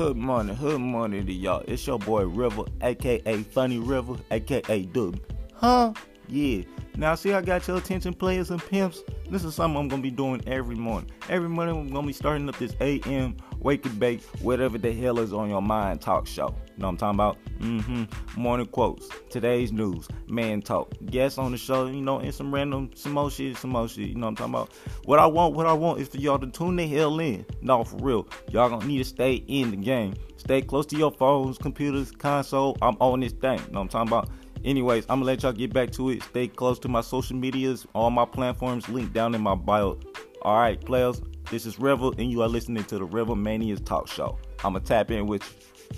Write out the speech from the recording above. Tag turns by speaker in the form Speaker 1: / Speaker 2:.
Speaker 1: Hood morning, hood morning to y'all. It's your boy River, aka Funny River, aka Doug. Huh? Yeah. Now see I got your attention players and pimps. This is something I'm gonna be doing every morning. Every morning I'm gonna be starting up this AM wake and bake, whatever the hell is on your mind talk show. You know what I'm talking about? Mm-hmm. Morning quotes, today's news, man talk, guests on the show, you know, and some random some more shit, some more shit. You know what I'm talking about? What I want, what I want is for y'all to tune the hell in. No, for real. Y'all gonna need to stay in the game. Stay close to your phones, computers, console. I'm on this thing. You know what I'm talking about? Anyways, I'm gonna let y'all get back to it. Stay close to my social medias, all my platforms linked down in my bio. All right, players, this is Revel, and you are listening to the Revel Manias Talk Show. I'm gonna tap in with you.